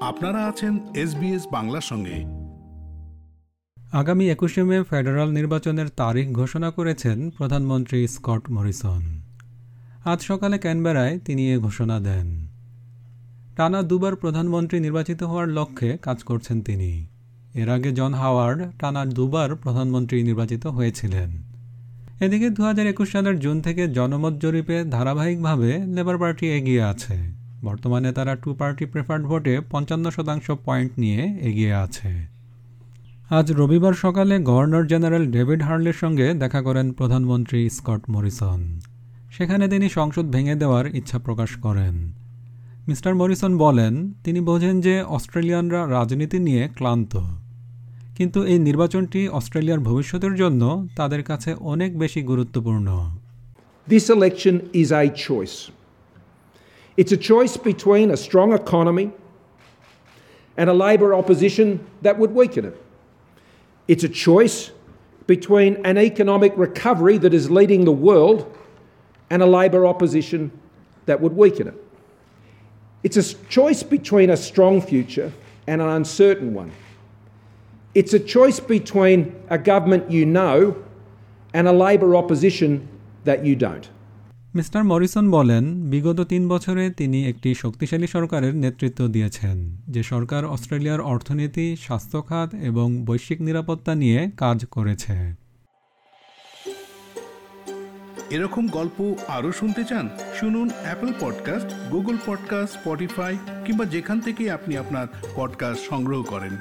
আপনারা আছেন এসবিএস বাংলার সঙ্গে। আগামী একুশে মে ফেডারাল নির্বাচনের তারিখ ঘোষণা করেছেন প্রধানমন্ত্রী স্কট মরিসন। আজ সকালে ক্যানবেরায় তিনি এ ঘোষণা দেন। টানা দুবার প্রধানমন্ত্রী নির্বাচিত হওয়ার লক্ষ্যে কাজ করছেন তিনি। এর আগে জন হাওয়ার্ড টানা দুবার প্রধানমন্ত্রী নির্বাচিত হয়েছিলেন। এদিকে দু হাজার একুশ সালের জুন থেকে জনমত জরিপে ধারাবাহিকভাবে লেবার পার্টি এগিয়ে আছে। বর্তমানে তারা টু পার্টি প্রেফার্ড ভোটে পঞ্চান্ন শতাংশ পয়েন্ট নিয়ে এগিয়ে আছে। আজ রবিবার সকালে গভর্নর জেনারেল ডেভিড হার্লের সঙ্গে দেখা করেন প্রধানমন্ত্রী স্কট মরিসন। সেখানে তিনি সংসদ ভেঙে দেওয়ার ইচ্ছা প্রকাশ করেন। মিস্টার মরিসন বলেন, তিনি বোঝেন যে অস্ট্রেলিয়ানরা রাজনীতি নিয়ে ক্লান্ত। কিন্তু এই নির্বাচনটি অস্ট্রেলিয়ার ভবিষ্যতের জন্য তাদের কাছে অনেক বেশি গুরুত্বপূর্ণ। This election is a choice. It's a choice between a strong economy and a Labor opposition that would weaken it. It's a choice between an economic recovery that is leading the world and a Labor opposition that would weaken it. It's a choice between a strong future and an uncertain one. It's a choice between a government you know and a Labor opposition that you don't. Mister Morrison বলেন, বিগত তিন বছরে তিনি একটি শক্তিশালী সরকারের নেতৃত্ব দিয়েছেন, যে সরকার অস্ট্রেলিয়ার অর্থনীতি স্বাস্থ্য খাত এবং বৈশ্বিক নিরাপত্তা নিয়ে কাজ করেছে। এরকম গল্প আরও শুনতে চান, শুনুন Apple podcast Google podcast Spotify কিংবা যেখান থেকে আপনি আপনার পডকাস্ট সংগ্রহ করেন।